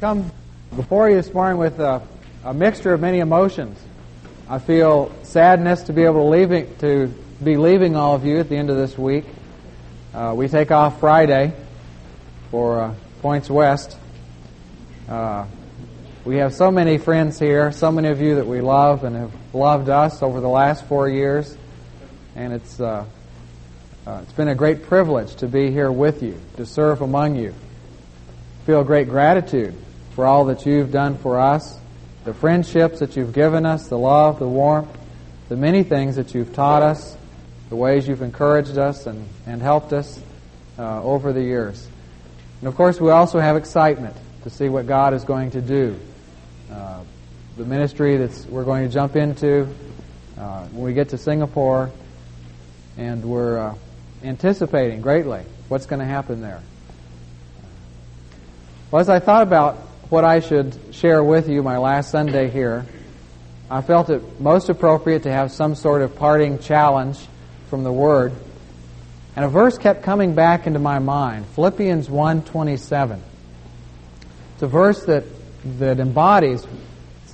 come before you this morning with a, a mixture of many emotions. I feel sadness to be able to leaving to be leaving all of you at the end of this week. Uh, we take off Friday for uh, Points West. Uh, we have so many friends here, so many of you that we love and have loved us over the last four years, and it's uh, uh, it's been a great privilege to be here with you, to serve among you. Feel great gratitude for all that you've done for us, the friendships that you've given us, the love, the warmth, the many things that you've taught us, the ways you've encouraged us and, and helped us uh, over the years. And of course, we also have excitement to see what God is going to do. Uh, the ministry that we're going to jump into uh, when we get to Singapore, and we're uh, anticipating greatly what's going to happen there. Well, as I thought about what I should share with you my last Sunday here, I felt it most appropriate to have some sort of parting challenge from the Word. And a verse kept coming back into my mind, Philippians 1.27. It's a verse that, that embodies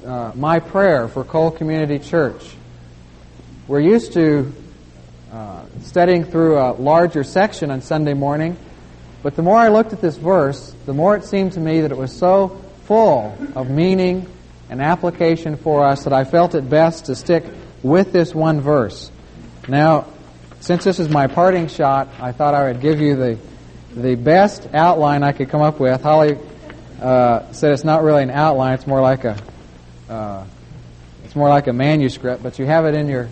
uh, my prayer for Cole Community Church. We're used to uh, studying through a larger section on Sunday morning, but the more I looked at this verse, the more it seemed to me that it was so full of meaning and application for us that I felt it best to stick with this one verse. Now, since this is my parting shot, I thought I would give you the the best outline I could come up with. Holly uh, said it's not really an outline; it's more like a uh, it's more like a manuscript, but you have it in your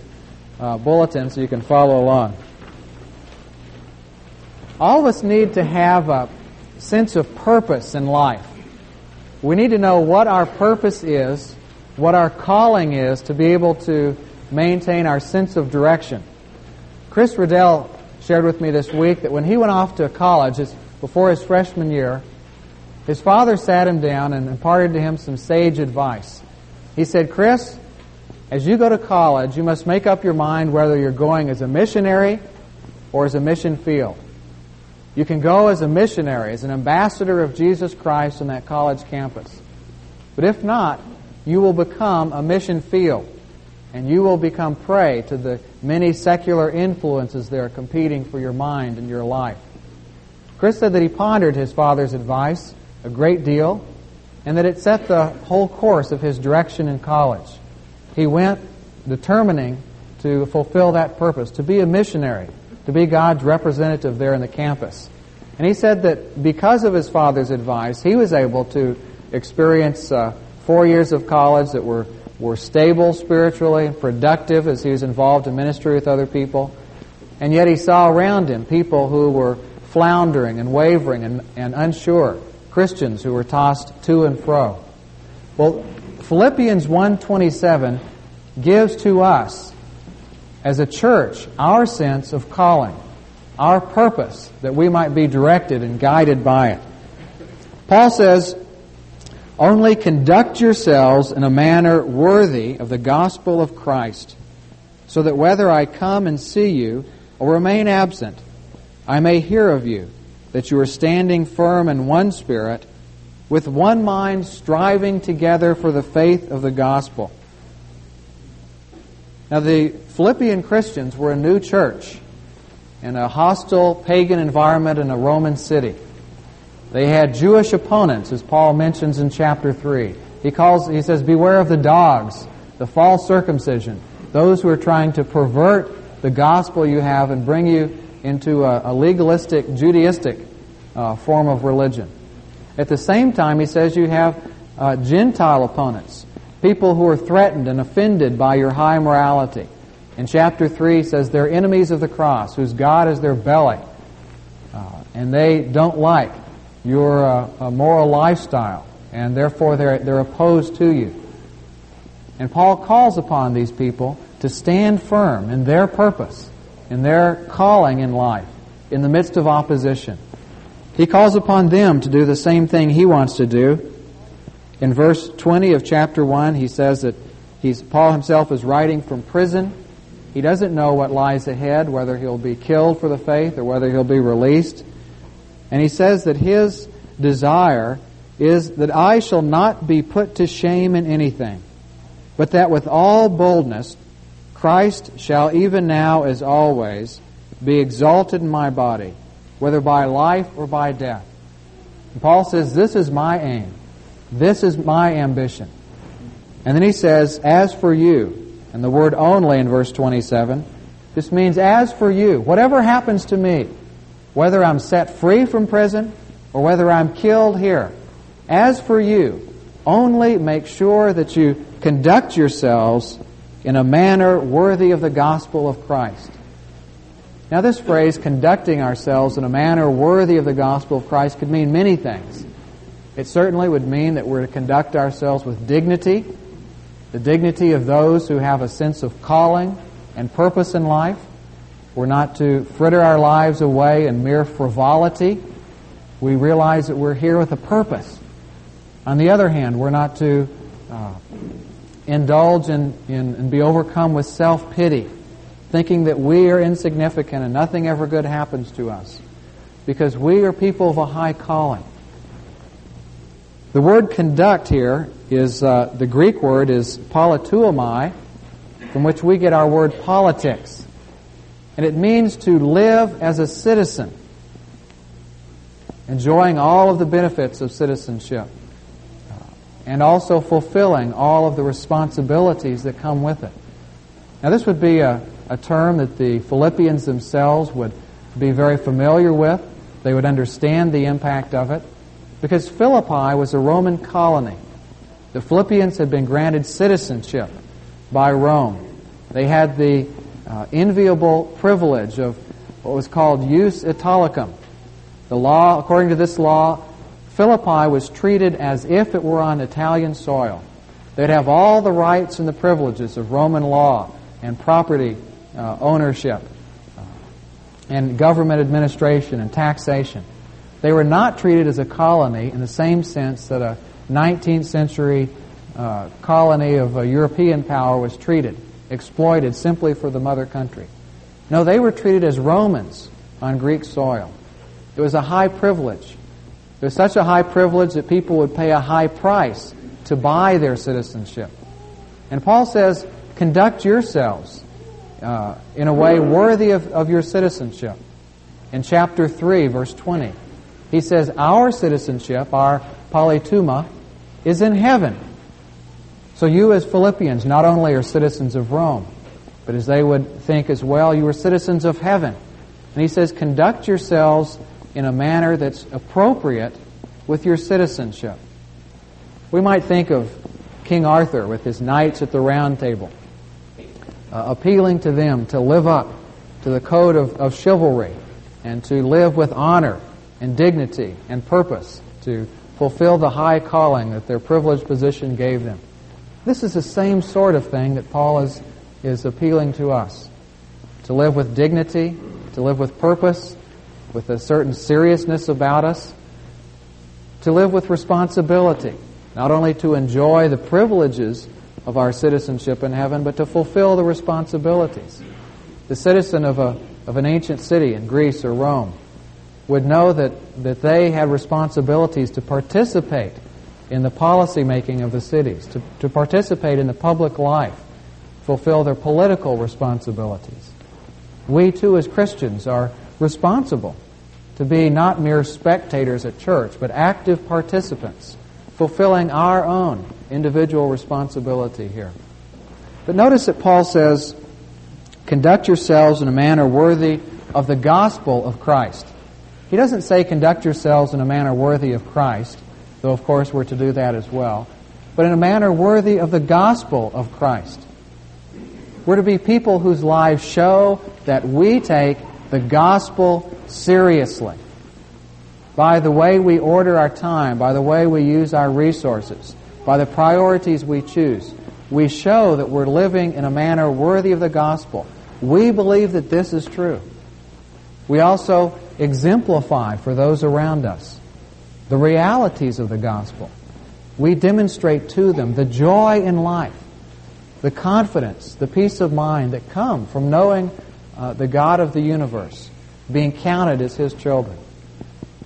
uh, bulletin so you can follow along. All of us need to have a sense of purpose in life. We need to know what our purpose is, what our calling is, to be able to maintain our sense of direction. Chris Riddell shared with me this week that when he went off to college before his freshman year, his father sat him down and imparted to him some sage advice. He said, Chris, as you go to college, you must make up your mind whether you're going as a missionary or as a mission field. You can go as a missionary, as an ambassador of Jesus Christ on that college campus. But if not, you will become a mission field and you will become prey to the many secular influences that are competing for your mind and your life. Chris said that he pondered his father's advice a great deal and that it set the whole course of his direction in college. He went determining to fulfill that purpose, to be a missionary, to be God's representative there in the campus. And he said that because of his father's advice, he was able to experience uh, four years of college that were, were stable spiritually and productive as he was involved in ministry with other people. And yet he saw around him people who were floundering and wavering and, and unsure, Christians who were tossed to and fro. Well, Philippians 1:27 gives to us as a church our sense of calling, our purpose that we might be directed and guided by it. Paul says, "Only conduct yourselves in a manner worthy of the gospel of Christ, so that whether I come and see you or remain absent, I may hear of you that you are standing firm in one spirit." with one mind striving together for the faith of the gospel. Now, the Philippian Christians were a new church in a hostile pagan environment in a Roman city. They had Jewish opponents, as Paul mentions in chapter 3. He, calls, he says, Beware of the dogs, the false circumcision, those who are trying to pervert the gospel you have and bring you into a, a legalistic, Judaistic uh, form of religion. At the same time, he says you have uh, Gentile opponents, people who are threatened and offended by your high morality. In chapter 3, says they're enemies of the cross, whose God is their belly. Uh, and they don't like your uh, moral lifestyle, and therefore they're, they're opposed to you. And Paul calls upon these people to stand firm in their purpose, in their calling in life, in the midst of opposition. He calls upon them to do the same thing he wants to do. In verse 20 of chapter 1, he says that he's, Paul himself is writing from prison. He doesn't know what lies ahead, whether he'll be killed for the faith or whether he'll be released. And he says that his desire is that I shall not be put to shame in anything, but that with all boldness Christ shall even now as always be exalted in my body, whether by life or by death. And Paul says, This is my aim. This is my ambition. And then he says, As for you, and the word only in verse 27, this means, As for you, whatever happens to me, whether I'm set free from prison or whether I'm killed here, as for you, only make sure that you conduct yourselves in a manner worthy of the gospel of Christ. Now, this phrase, conducting ourselves in a manner worthy of the gospel of Christ, could mean many things. It certainly would mean that we're to conduct ourselves with dignity, the dignity of those who have a sense of calling and purpose in life. We're not to fritter our lives away in mere frivolity. We realize that we're here with a purpose. On the other hand, we're not to uh, indulge in, in, and be overcome with self pity, thinking that we are insignificant and nothing ever good happens to us, because we are people of a high calling. The word conduct here is uh, the Greek word is politeuomai, from which we get our word politics. And it means to live as a citizen, enjoying all of the benefits of citizenship and also fulfilling all of the responsibilities that come with it. Now, this would be a, a term that the Philippians themselves would be very familiar with. They would understand the impact of it because Philippi was a Roman colony. The Philippians had been granted citizenship by Rome. They had the uh, enviable privilege of what was called jus Italicum. The law, according to this law, Philippi was treated as if it were on Italian soil. They'd have all the rights and the privileges of Roman law and property uh, ownership uh, and government administration and taxation. They were not treated as a colony in the same sense that a 19th century uh, colony of a European power was treated, exploited simply for the mother country. No, they were treated as Romans on Greek soil. It was a high privilege. It was such a high privilege that people would pay a high price to buy their citizenship. And Paul says, conduct yourselves uh, in a way worthy of, of your citizenship. In chapter 3, verse 20, he says, Our citizenship, our politeuma, is in heaven. So you, as Philippians, not only are citizens of Rome, but as they would think as well, you are citizens of heaven. And he says, conduct yourselves in a manner that's appropriate with your citizenship. We might think of King Arthur with his knights at the round table, uh, appealing to them to live up to the code of, of chivalry and to live with honor and dignity and purpose to fulfill the high calling that their privileged position gave them. This is the same sort of thing that Paul is, is appealing to us. To live with dignity, to live with purpose, with a certain seriousness about us, to live with responsibility, not only to enjoy the privileges of our citizenship in heaven, but to fulfill the responsibilities. The citizen of, a, of an ancient city in Greece or Rome would know that, that they had responsibilities to participate in the policy making of the cities, to, to participate in the public life, fulfill their political responsibilities. We too, as Christians, are responsible to be not mere spectators at church, but active participants, fulfilling our own individual responsibility here. But notice that Paul says, conduct yourselves in a manner worthy of the gospel of Christ. He doesn't say conduct yourselves in a manner worthy of Christ, though of course we're to do that as well, but in a manner worthy of the gospel of Christ. We're to be people whose lives show that we take the gospel seriously by the way we order our time, by the way we use our resources, by the priorities we choose. We show that we're living in a manner worthy of the gospel. We believe that this is true. We also exemplify for those around us the realities of the gospel. We demonstrate to them the joy in life, the confidence, the peace of mind that come from knowing uh, the God of the universe, being counted as His children.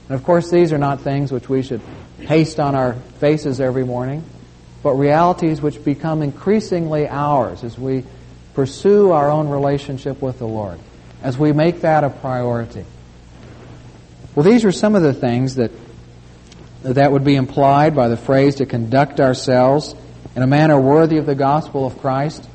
And of course, these are not things which we should paste on our faces every morning, but realities which become increasingly ours as we pursue our own relationship with the Lord, as we make that a priority. Well, these are some of the things that that would be implied by the phrase to conduct ourselves in a manner worthy of the gospel of Christ.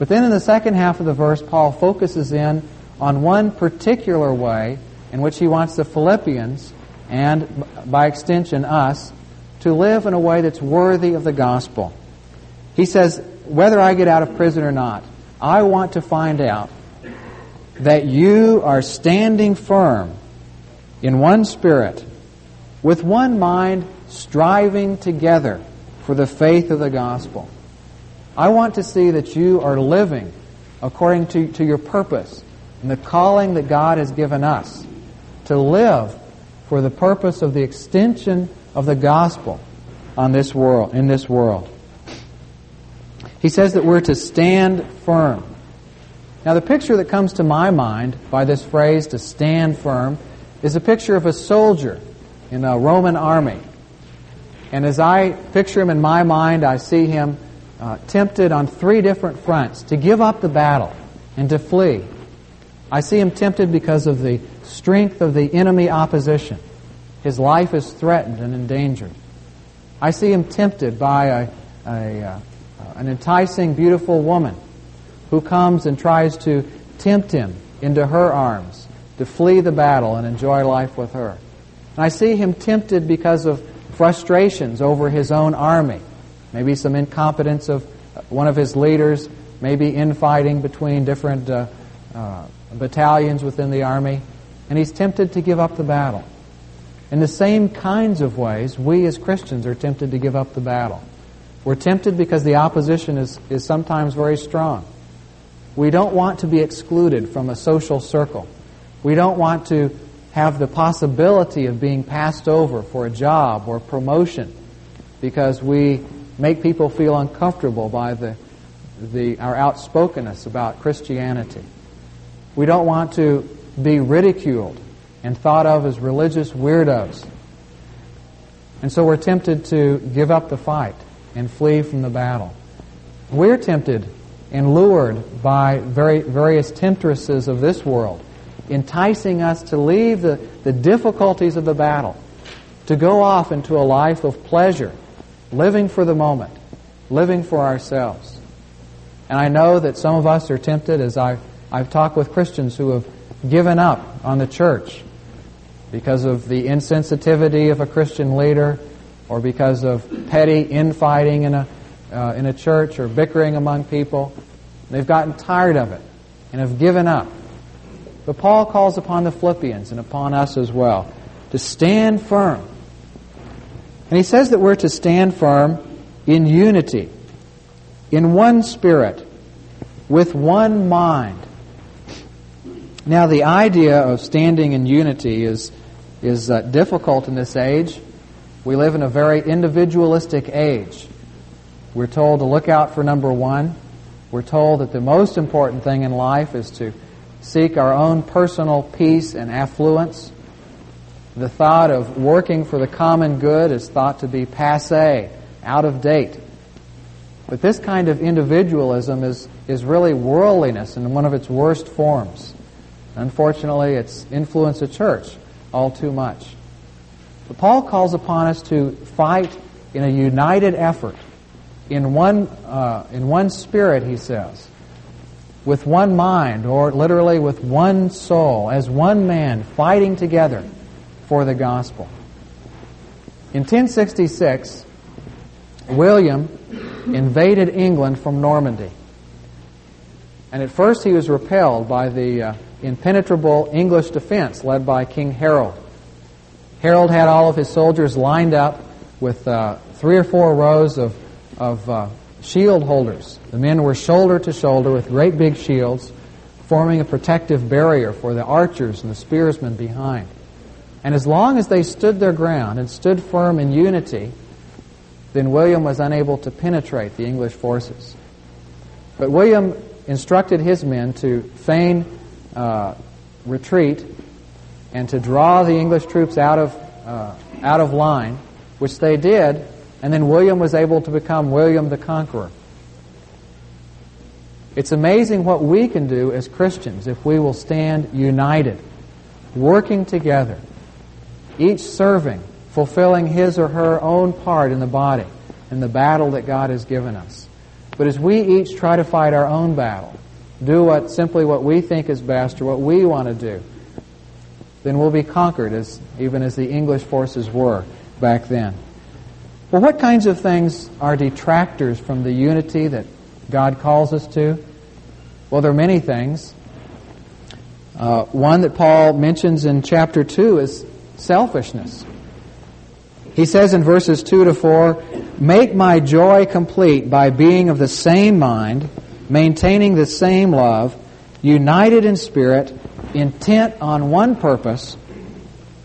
But then in the second half of the verse, Paul focuses in on one particular way in which he wants the Philippians, and by extension us, to live in a way that's worthy of the gospel. He says, whether I get out of prison or not, I want to find out that you are standing firm in one spirit, with one mind, striving together for the faith of the gospel. I want to see that you are living according to, to your purpose and the calling that God has given us to live for the purpose of the extension of the gospel on this world, in this world. He says that we're to stand firm. Now, the picture that comes to my mind by this phrase, to stand firm, is a picture of a soldier in a Roman army. And as I picture him in my mind, I see him uh, tempted on three different fronts to give up the battle and to flee. I see him tempted because of the strength of the enemy opposition. His life is threatened and endangered. I see him tempted by a, a, uh, an enticing, beautiful woman who comes and tries to tempt him into her arms to flee the battle and enjoy life with her. And I see him tempted because of frustrations over his own army, maybe some incompetence of one of his leaders, maybe infighting between different uh, uh, battalions within the army, and he's tempted to give up the battle. In the same kinds of ways, we as Christians are tempted to give up the battle. We're tempted because the opposition is, is sometimes very strong. We don't want to be excluded from a social circle. We don't want to have the possibility of being passed over for a job or promotion because we make people feel uncomfortable by the, the, our outspokenness about Christianity. We don't want to be ridiculed and thought of as religious weirdos. And so we're tempted to give up the fight and flee from the battle. We're tempted and lured by very, various temptresses of this world enticing us to leave the, the difficulties of the battle, to go off into a life of pleasure, living for the moment, living for ourselves. And I know that some of us are tempted, as I've, I've talked with Christians who have given up on the church because of the insensitivity of a Christian leader or because of petty infighting in a, uh, in a church or bickering among people. They've gotten tired of it and have given up. But Paul calls upon the Philippians and upon us as well to stand firm. And he says that we're to stand firm in unity, in one spirit, with one mind. Now, the idea of standing in unity is, is uh, difficult in this age. We live in a very individualistic age. We're told to look out for number one. We're told that the most important thing in life is to seek our own personal peace and affluence. The thought of working for the common good is thought to be passe, out of date. But this kind of individualism is, is really worldliness in one of its worst forms. Unfortunately, it's influenced the church all too much. But Paul calls upon us to fight in a united effort, in one, uh, in one spirit, he says with one mind, or literally with one soul, as one man, fighting together for the gospel. In 1066, William invaded England from Normandy. And at first he was repelled by the uh, impenetrable English defense led by King Harold. Harold had all of his soldiers lined up with uh, three or four rows of, of uh, shield holders. The men were shoulder to shoulder with great big shields, forming a protective barrier for the archers and the spearsmen behind. And as long as they stood their ground and stood firm in unity, then William was unable to penetrate the English forces. But William instructed his men to feign uh, retreat and to draw the English troops out of, uh, out of line which they did, and then William was able to become William the Conqueror. It's amazing what we can do as Christians if we will stand united, working together, each serving, fulfilling his or her own part in the body, in the battle that God has given us. But as we each try to fight our own battle, do what simply what we think is best or what we want to do, then we'll be conquered as even as the English forces were back then. Well, what kinds of things are detractors from the unity that God calls us to? Well, there are many things. Uh, one that Paul mentions in chapter 2 is selfishness. He says in verses 2 to 4, Make my joy complete by being of the same mind, maintaining the same love, united in spirit, intent on one purpose.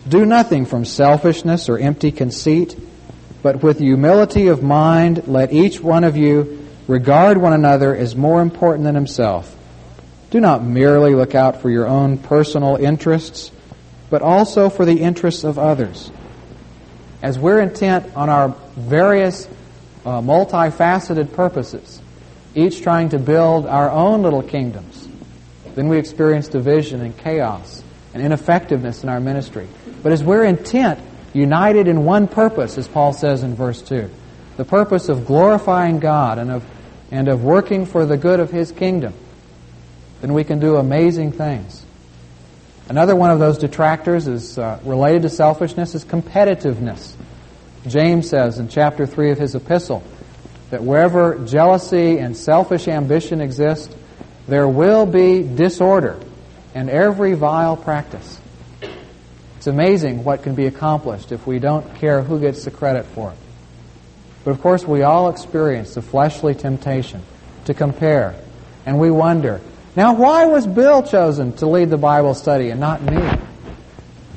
Do nothing from selfishness or empty conceit, but with humility of mind let each one of you regard one another as more important than himself. Do not merely look out for your own personal interests, but also for the interests of others as we're intent on our various uh, multifaceted purposes, each trying to build our own little kingdoms, then we experience division and chaos and ineffectiveness in our ministry. But as we're intent, united in one purpose, as Paul says in verse 2, the purpose of glorifying God and of, and of working for the good of His kingdom, then we can do amazing things. Another one of those detractors is uh, related to selfishness is competitiveness. James says in chapter 3 of his epistle that wherever jealousy and selfish ambition exist, there will be disorder and every vile practice. It's amazing what can be accomplished if we don't care who gets the credit for it. But of course, we all experience the fleshly temptation to compare, and we wonder, now, why was Bill chosen to lead the Bible study and not me?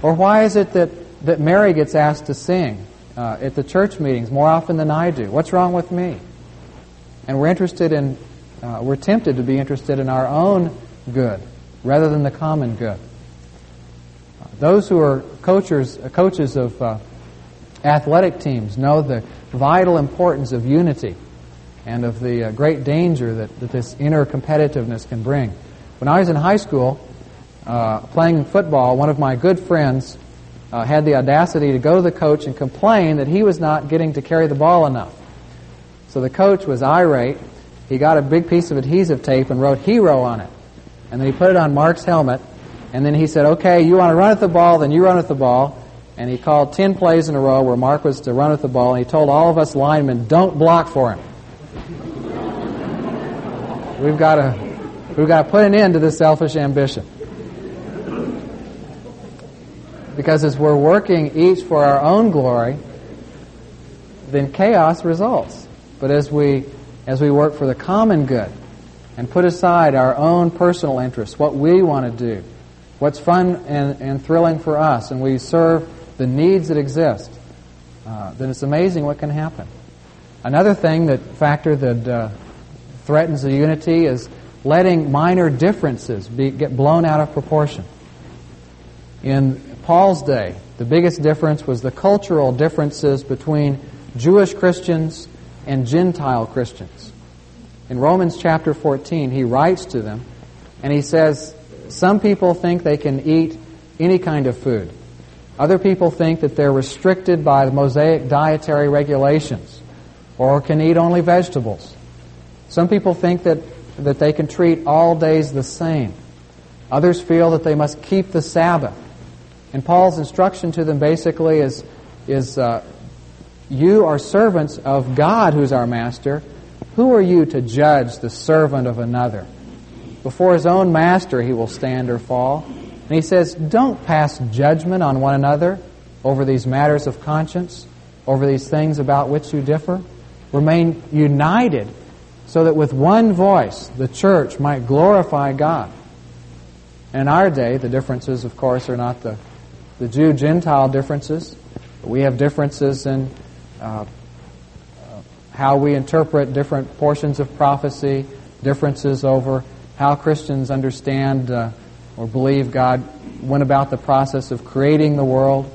Or why is it that, that Mary gets asked to sing uh, at the church meetings more often than I do? What's wrong with me? And we're interested in, uh, we're tempted to be interested in our own good rather than the common good. Those who are coaches, uh, coaches of uh, athletic teams know the vital importance of unity and of the uh, great danger that, that this inner competitiveness can bring. When I was in high school, uh, playing football, one of my good friends uh, had the audacity to go to the coach and complain that he was not getting to carry the ball enough. So the coach was irate. He got a big piece of adhesive tape and wrote hero on it. And then he put it on Mark's helmet. And then he said, okay, you want to run at the ball, then you run at the ball. And he called 10 plays in a row where Mark was to run at the ball. And he told all of us linemen, don't block for him. We've got to, we've got to put an end to this selfish ambition. Because as we're working each for our own glory, then chaos results. But as we, as we work for the common good and put aside our own personal interests, what we want to do, what's fun and, and thrilling for us, and we serve the needs that exist, uh, then it's amazing what can happen. Another thing that factor that uh, threatens the unity is letting minor differences be, get blown out of proportion. In Paul's day, the biggest difference was the cultural differences between Jewish Christians and Gentile Christians. In Romans chapter 14, he writes to them and he says, Some people think they can eat any kind of food. Other people think that they're restricted by the Mosaic dietary regulations or can eat only vegetables. Some people think that, that they can treat all days the same. Others feel that they must keep the Sabbath. And Paul's instruction to them basically is, is uh, you are servants of God who's our master. Who are you to judge the servant of another? Before his own master he will stand or fall. And he says, don't pass judgment on one another over these matters of conscience, over these things about which you differ. Remain united so that with one voice the church might glorify God. In our day, the differences, of course, are not the, the Jew Gentile differences. We have differences in uh, how we interpret different portions of prophecy, differences over how Christians understand uh, or believe God went about the process of creating the world.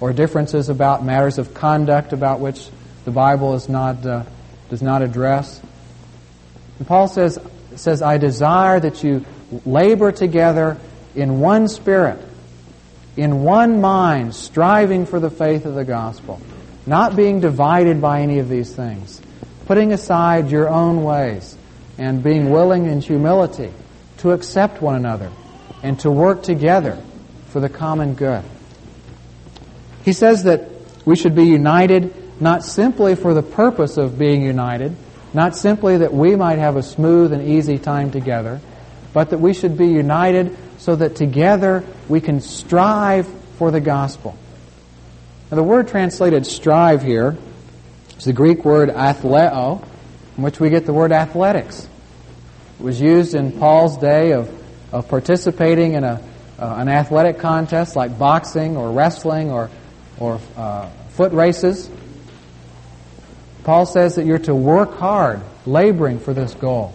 or differences about matters of conduct about which the Bible is not, uh, does not address. And Paul says, says, I desire that you labor together in one spirit, in one mind, striving for the faith of the gospel, not being divided by any of these things, putting aside your own ways, and being willing in humility to accept one another and to work together for the common good. He says that we should be united not simply for the purpose of being united, not simply that we might have a smooth and easy time together, but that we should be united so that together we can strive for the gospel. Now, the word translated strive here is the Greek word athleo, from which we get the word athletics. It was used in Paul's day of, of participating in a, uh, an athletic contest like boxing or wrestling or, or uh, foot races. Paul says that you're to work hard, laboring for this goal.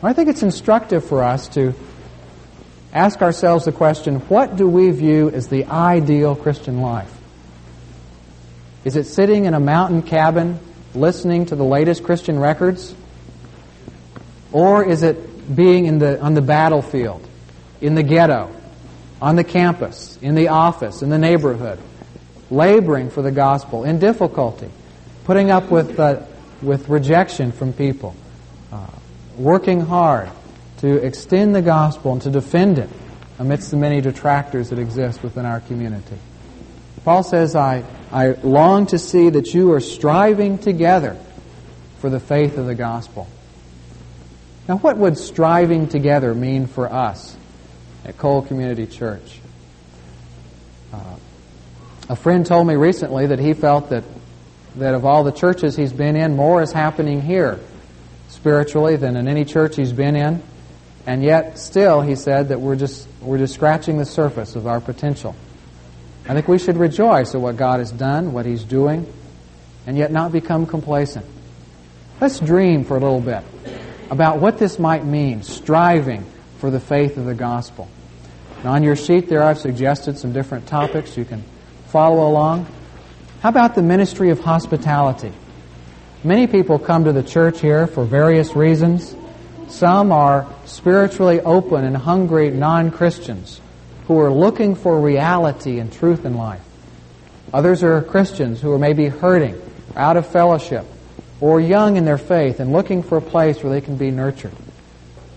I think it's instructive for us to ask ourselves the question what do we view as the ideal Christian life? Is it sitting in a mountain cabin listening to the latest Christian records? Or is it being in the, on the battlefield, in the ghetto, on the campus, in the office, in the neighborhood, laboring for the gospel, in difficulty, putting up with, uh, with rejection from people, uh, working hard to extend the gospel and to defend it amidst the many detractors that exist within our community. Paul says, I, I long to see that you are striving together for the faith of the gospel. Now, what would striving together mean for us at Cole Community Church? Uh, a friend told me recently that he felt that, that of all the churches he's been in, more is happening here spiritually than in any church he's been in. And yet, still, he said that we're just, we're just scratching the surface of our potential. I think we should rejoice at what God has done, what He's doing, and yet not become complacent. Let's dream for a little bit about what this might mean, striving for the faith of the gospel. Now, on your sheet there, I've suggested some different topics. You can follow along. How about the ministry of hospitality? Many people come to the church here for various reasons. Some are spiritually open and hungry non Christians who are looking for reality and truth in life. Others are Christians who are maybe hurting, out of fellowship, or young in their faith and looking for a place where they can be nurtured.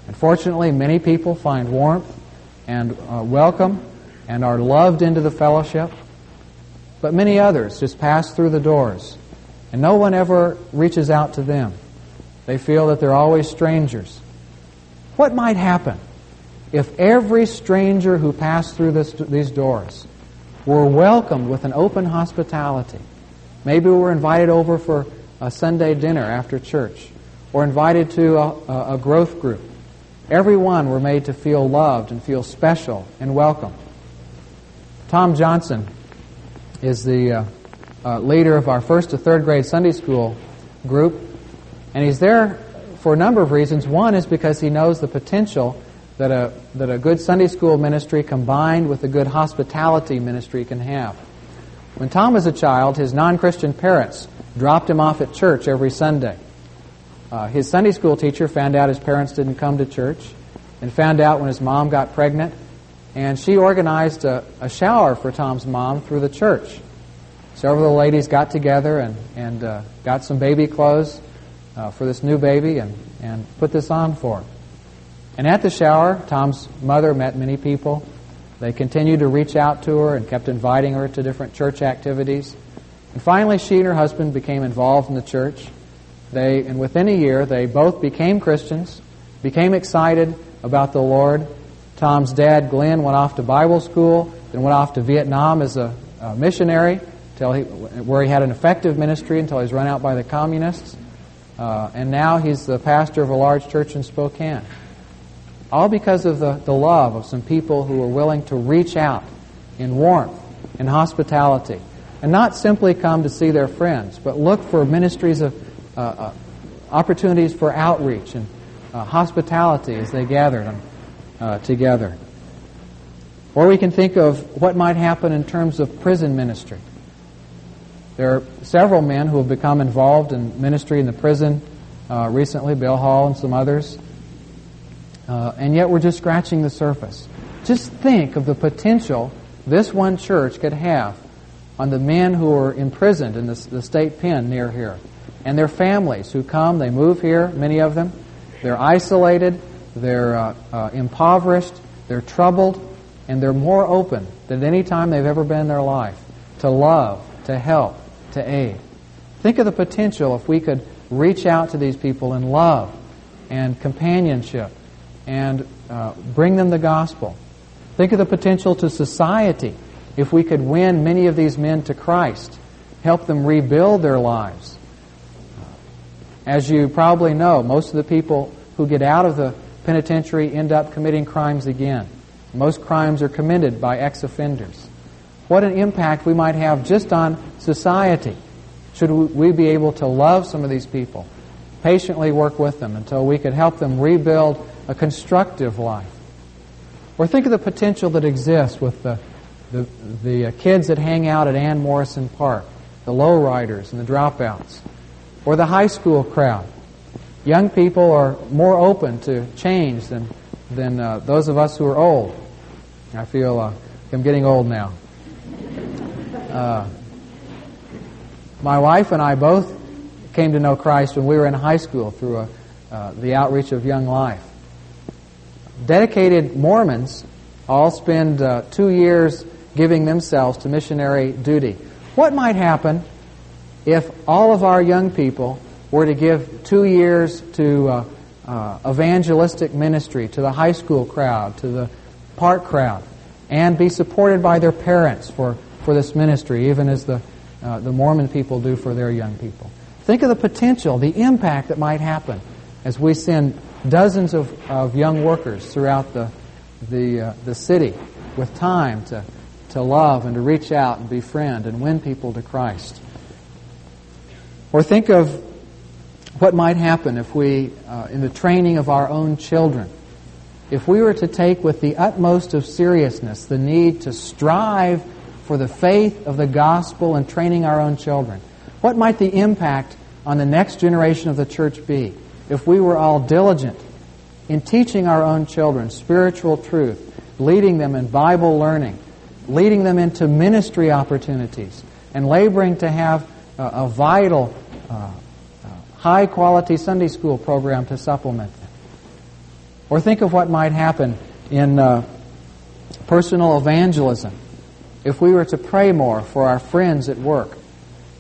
Unfortunately, many people find warmth and uh, welcome and are loved into the fellowship, but many others just pass through the doors and no one ever reaches out to them. They feel that they're always strangers. What might happen if every stranger who passed through this, these doors were welcomed with an open hospitality? Maybe we were invited over for a Sunday dinner after church or invited to a, a growth group. Everyone were made to feel loved and feel special and welcome. Tom Johnson is the uh, uh, leader of our first to third grade Sunday school group, and he's there for a number of reasons. One is because he knows the potential that a, that a good Sunday school ministry combined with a good hospitality ministry can have. When Tom was a child, his non Christian parents dropped him off at church every Sunday. Uh, his Sunday school teacher found out his parents didn't come to church and found out when his mom got pregnant, and she organized a, a shower for Tom's mom through the church. Several of the ladies got together and, and uh, got some baby clothes uh, for this new baby and, and put this on for her. And at the shower, Tom's mother met many people. They continued to reach out to her and kept inviting her to different church activities. And finally, she and her husband became involved in the church. They, and within a year, they both became Christians, became excited about the Lord. Tom's dad, Glenn, went off to Bible school, then went off to Vietnam as a, a missionary, he, where he had an effective ministry until he was run out by the communists. Uh, and now he's the pastor of a large church in Spokane. All because of the, the love of some people who were willing to reach out in warmth and hospitality and not simply come to see their friends, but look for ministries of uh, uh, opportunities for outreach and uh, hospitality as they gather them uh, together. Or we can think of what might happen in terms of prison ministry. There are several men who have become involved in ministry in the prison uh, recently, Bill Hall and some others. Uh, and yet we're just scratching the surface. Just think of the potential this one church could have on the men who are imprisoned in the, the state pen near here and their families who come, they move here, many of them. They're isolated, they're uh, uh, impoverished, they're troubled, and they're more open than any time they've ever been in their life to love, to help, to aid. Think of the potential if we could reach out to these people in love and companionship and uh, bring them the gospel. Think of the potential to society if we could win many of these men to Christ, help them rebuild their lives. As you probably know, most of the people who get out of the penitentiary end up committing crimes again. Most crimes are committed by ex offenders. What an impact we might have just on society should we be able to love some of these people, patiently work with them until we could help them rebuild a constructive life. Or think of the potential that exists with the, the, the uh, kids that hang out at Ann Morrison Park, the lowriders and the dropouts, or the high school crowd. Young people are more open to change than, than uh, those of us who are old. I feel uh, I'm getting old now. Uh, my wife and I both came to know Christ when we were in high school through a, uh, the outreach of Young Life. Dedicated Mormons all spend uh, two years giving themselves to missionary duty. What might happen if all of our young people were to give two years to uh, uh evangelistic ministry, to the high school crowd, to the park crowd, and be supported by their parents for, for this ministry, even as the uh, the Mormon people do for their young people. Think of the potential, the impact that might happen as we send dozens of, of young workers throughout the, the, uh, the city with time to, to love and to reach out and befriend and win people to Christ. Or think of what might happen if we, uh, in the training of our own children, if we were to take with the utmost of seriousness the need to strive for the faith of the gospel and training our own children? What might the impact on the next generation of the church be if we were all diligent in teaching our own children spiritual truth, leading them in Bible learning, leading them into ministry opportunities, and laboring to have a, a vital, uh, uh, high quality Sunday school program to supplement them? Or think of what might happen in uh, personal evangelism if we were to pray more for our friends at work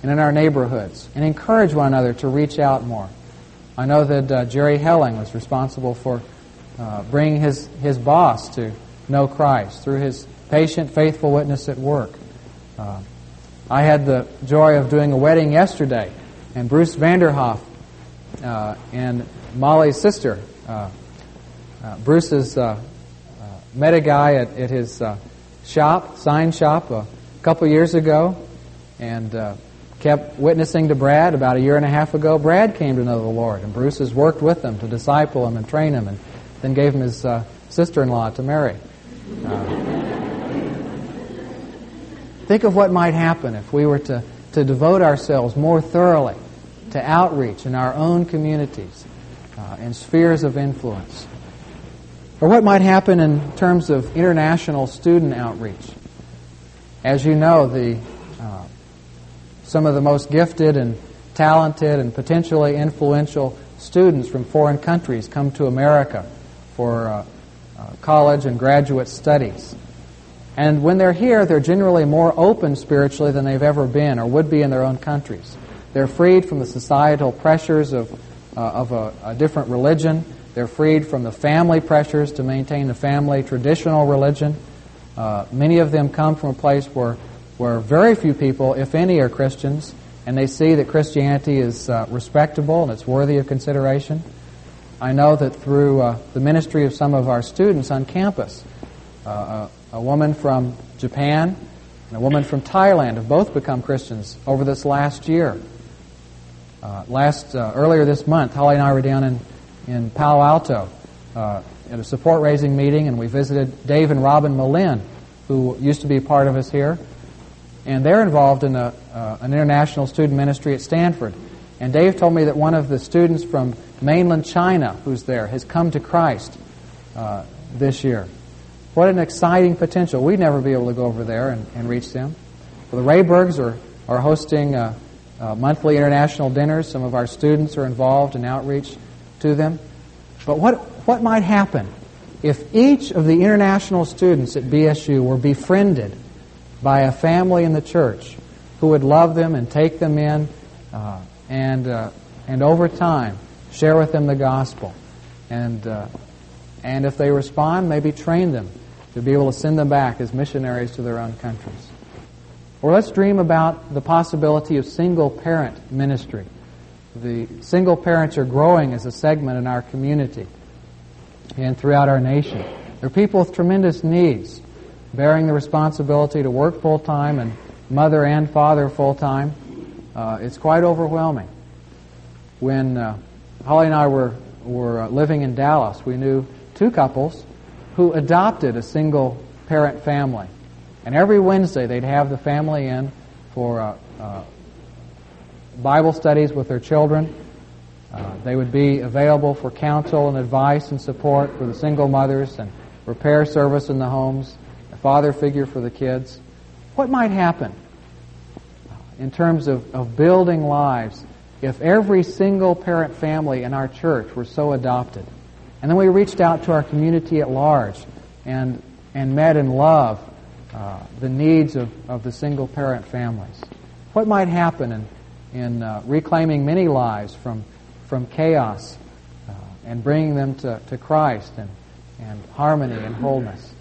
and in our neighborhoods and encourage one another to reach out more. I know that uh, Jerry Helling was responsible for uh, bringing his, his boss to know Christ through his patient, faithful witness at work. Uh, I had the joy of doing a wedding yesterday, and Bruce Vanderhoff uh, and Molly's sister, uh, uh, Bruce has met a guy at, at his shop, sign shop, a couple years ago, and uh, kept witnessing to Brad about a year and a half ago. Brad came to know the Lord, and Bruce has worked with him to disciple him and train him, and then gave him his uh, sister-in-law to marry. Uh, think of what might happen if we were to, to devote ourselves more thoroughly to outreach in our own communities uh, and spheres of influence. Or what might happen in terms of international student outreach? As you know, the, uh, some of the most gifted and talented and potentially influential students from foreign countries come to America for uh, uh, college and graduate studies. And when they're here, they're generally more open spiritually than they've ever been or would be in their own countries. They're freed from the societal pressures of, uh, of a, a different religion they're freed from the family pressures to maintain the family traditional religion. Uh, many of them come from a place where, where very few people, if any, are Christians, and they see that Christianity is uh, respectable and it's worthy of consideration. I know that through uh, the ministry of some of our students on campus, uh, a, a, woman from Japan and a woman from Thailand have both become Christians over this last year. Uh, last uh, earlier this month, Holly and I were down in in Palo Alto uh, at a support raising meeting, and we visited Dave and Robin Malin who used to be part of us here. And they're involved in a, uh, an international student ministry at Stanford. And Dave told me that one of the students from mainland China who's there has come to Christ this year. What an exciting potential. We'd never be able to go over there and, and reach them. Well, the Raybergs are, are hosting uh, uh, monthly international dinners. Some of our students are involved in outreach to them. But what, what might happen if each of the international students at BSU were befriended by a family in the church who would love them and take them in uh, and, uh, and over time share with them the gospel? And, uh, and if they respond, maybe train them to be able to send them back as missionaries to their own countries. Or let's dream about the possibility of single parent ministry. The single parents are growing as a segment in our community and throughout our nation. There are people with tremendous needs, bearing the responsibility to work full time and mother and father full time. Uh, it's quite overwhelming. When uh, Holly and I were, were uh, living in Dallas, we knew two couples who adopted a single parent family. And every Wednesday they'd have the family in for uh, uh, Bible studies with their children. Uh, they would be available for counsel and advice and support for the single mothers and repair service in the homes, a father figure for the kids. What might happen in terms of, of building lives if every single parent family in our church were so adopted? And then we reached out to our community at large and, and met in love uh, the needs of, of the single parent families. What might happen in, in uh, reclaiming many lives from, from chaos uh, and bringing them to, to Christ and, and harmony and wholeness?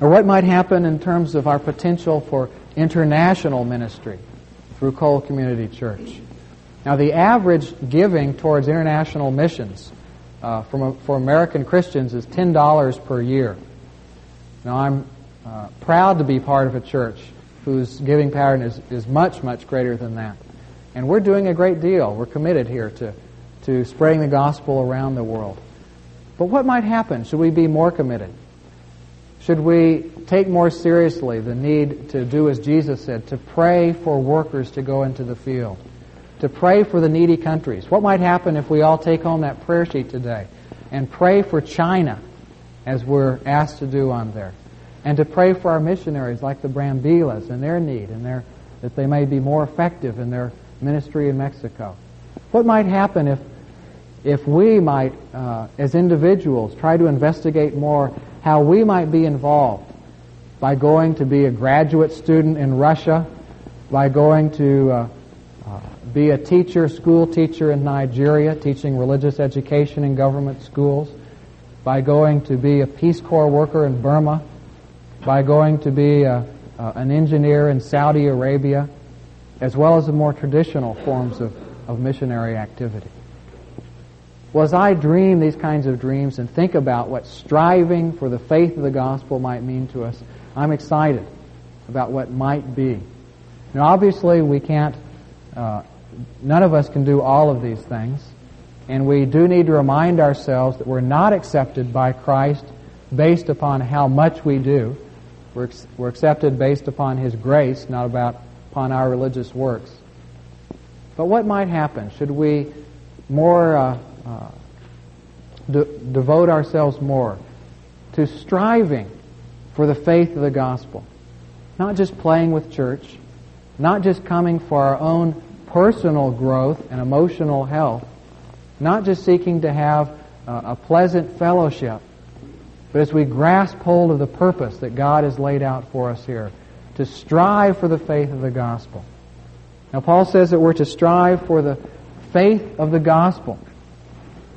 Or what might happen in terms of our potential for international ministry through Cole Community Church? Now, the average giving towards international missions uh, from, for American Christians is $10 per year. Now, I'm uh, proud to be part of a church whose giving pattern is, is much, much greater than that. And we're doing a great deal. We're committed here to, to spreading the gospel around the world. But what might happen? Should we be more committed? Should we take more seriously the need to do as Jesus said, to pray for workers to go into the field? To pray for the needy countries. What might happen if we all take home that prayer sheet today and pray for China as we're asked to do on there? And to pray for our missionaries like the Brambilas and their need and their, that they may be more effective in their ministry in Mexico. What might happen if, if we might, uh, as individuals, try to investigate more how we might be involved by going to be a graduate student in Russia, by going to uh, be a teacher, school teacher in Nigeria, teaching religious education in government schools, by going to be a Peace Corps worker in Burma, by going to be a, uh, an engineer in Saudi Arabia, as well as the more traditional forms of, of missionary activity. Well, as I dream these kinds of dreams and think about what striving for the faith of the gospel might mean to us, I'm excited about what might be. Now, obviously, we can't uh, none of us can do all of these things. And we do need to remind ourselves that we're not accepted by Christ based upon how much we do. We're, we're accepted based upon His grace, not about upon our religious works. But what might happen? Should we more uh, uh, de- devote ourselves more to striving for the faith of the gospel? Not just playing with church, not just coming for our own personal growth and emotional health, not just seeking to have a pleasant fellowship, but as we grasp hold of the purpose that God has laid out for us here, to strive for the faith of the gospel. Now, Paul says that we're to strive for the faith of the gospel.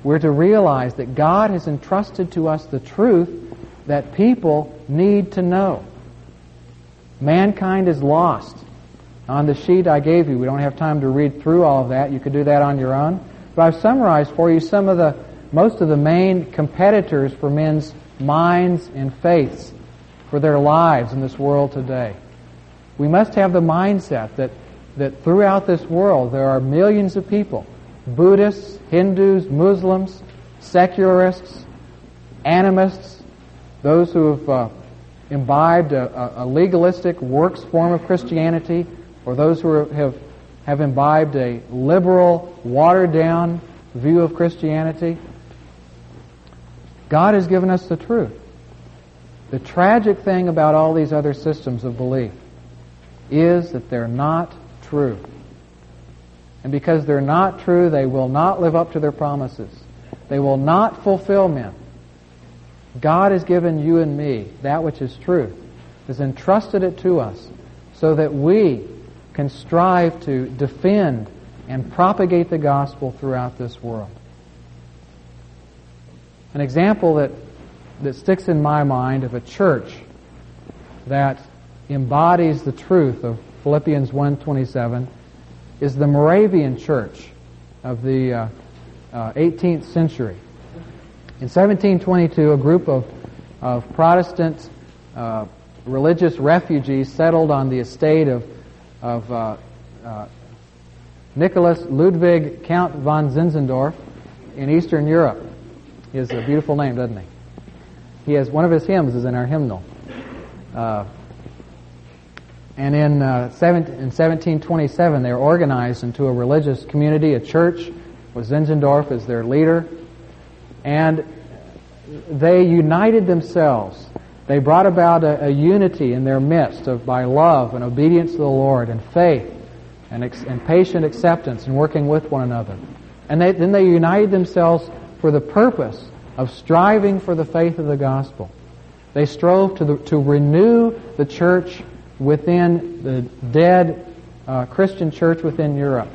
We're to realize that God has entrusted to us the truth that people need to know. Mankind is lost on the sheet I gave you. We don't have time to read through all of that. You could do that on your own. But I've summarized for you some of the, most of the main competitors for men's minds and faiths for their lives in this world today. We must have the mindset that, that throughout this world there are millions of people, Buddhists, Hindus, Muslims, secularists, animists, those who have uh, imbibed a, a, legalistic works form of Christianity, or those who have, have imbibed a liberal, watered down view of Christianity. God has given us the truth. The tragic thing about all these other systems of belief is that they're not true. And because they're not true, they will not live up to their promises. They will not fulfill men. God has given you and me that which is truth, has entrusted it to us so that we can strive to defend and propagate the gospel throughout this world. An example that, that sticks in my mind of a church that embodies the truth of Philippians 1.27 is the Moravian church of the uh, uh, 18th century. In 1722, a group of, of Protestant uh, religious refugees settled on the estate of, of uh, uh, Nicholas Ludwig Count von Zinzendorf in Eastern Europe. He has a beautiful name, doesn't he? He has one of his hymns is in our hymnal. Uh, and in, uh, seven, in 1727, they were organized into a religious community, a church, with Zinzendorf as their leader. And they united themselves. They brought about a, a unity in their midst of by love and obedience to the Lord and faith and, ex, and patient acceptance and working with one another. And they, then they united themselves for the purpose of striving for the faith of the gospel. They strove to, the, to renew the church within the dead uh, Christian church within Europe.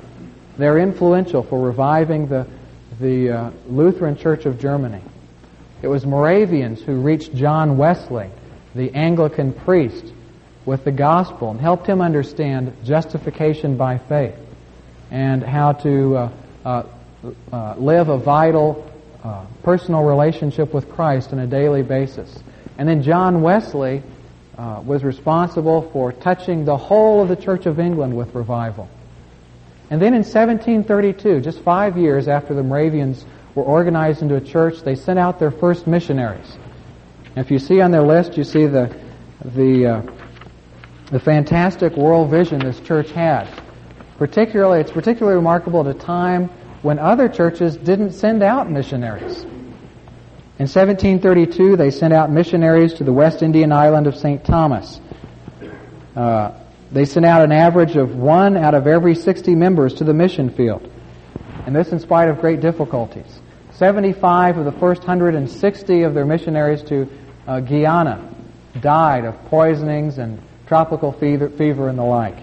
They're influential for reviving the, the uh, Lutheran Church of Germany. It was Moravians who reached John Wesley, the Anglican priest, with the gospel and helped him understand justification by faith and how to uh, uh, uh live a vital uh, personal relationship with Christ on a daily basis. And then John Wesley uh, was responsible for touching the whole of the Church of England with revival. And then in 1732, just five years after the Moravians were organized into a church, they sent out their first missionaries. And if you see on their list, you see the the uh, the fantastic world vision this church had. Particularly, it's particularly remarkable at a time when other churches didn't send out missionaries. In 1732, they sent out missionaries to the West Indian island of St. Thomas. Uh, they sent out an average of one out of every 60 members to the mission field. And this in spite of great difficulties. 75 of the first 160 of their missionaries to uh, Guyana died of poisonings and tropical fever, fever and the like.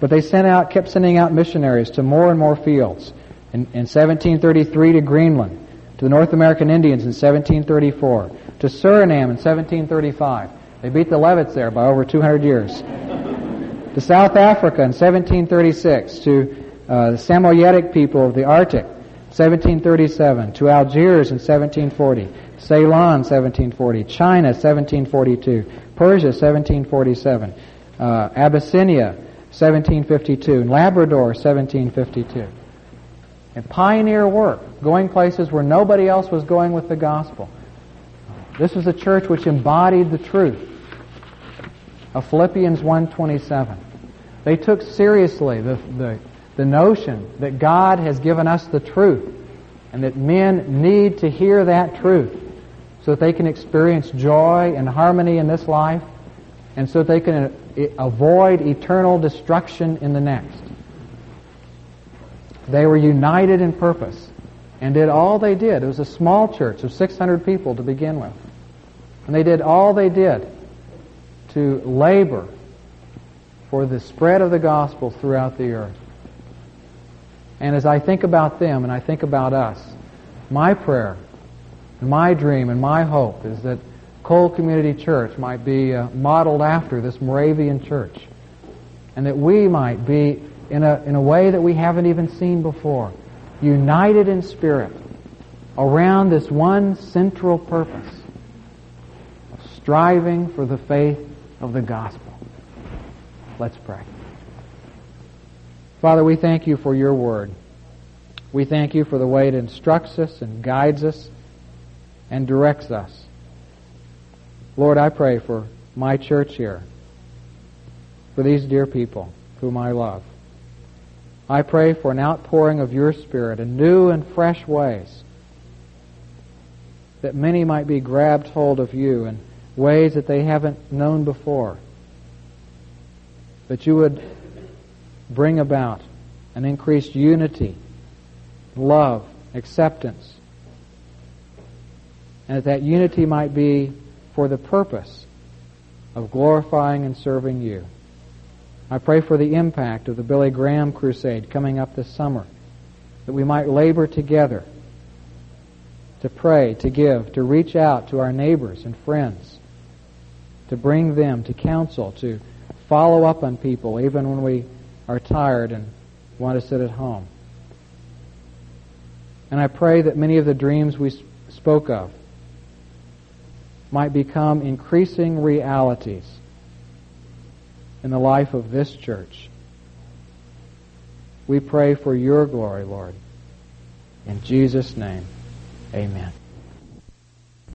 But they sent out, kept sending out missionaries to more and more fields. In, in 1733 to Greenland, to the North American Indians in 1734, to Suriname in 1735. They beat the Levitts there by over 200 years. to South Africa in 1736, to uh, the Samoyedic people of the Arctic, 1737, to Algiers in 1740, Ceylon 1740, China 1742, Persia 1747, uh, Abyssinia 1752, Labrador 1752 and pioneer work, going places where nobody else was going with the gospel. This was a church which embodied the truth of Philippians 1.27. They took seriously the, the, the notion that God has given us the truth and that men need to hear that truth so that they can experience joy and harmony in this life and so that they can uh, avoid eternal destruction in the next. They were united in purpose and did all they did. It was a small church of 600 people to begin with. And they did all they did to labor for the spread of the gospel throughout the earth. And as I think about them and I think about us, my prayer, my dream, and my hope is that Cole Community Church might be uh, modeled after this Moravian church. And that we might be in a, in a way that we haven't even seen before. United in spirit around this one central purpose of striving for the faith of the gospel. Let's pray. Father, we thank you for your word. We thank you for the way it instructs us and guides us and directs us. Lord, I pray for my church here, for these dear people whom I love. I pray for an outpouring of your Spirit in new and fresh ways, that many might be grabbed hold of you in ways that they haven't known before. That you would bring about an increased unity, love, acceptance, and that that unity might be for the purpose of glorifying and serving you. I pray for the impact of the Billy Graham crusade coming up this summer, that we might labor together to pray, to give, to reach out to our neighbors and friends, to bring them to counsel, to follow up on people even when we are tired and want to sit at home. And I pray that many of the dreams we spoke of might become increasing realities in the life of this church. We pray for your glory, Lord. In Jesus' name, amen.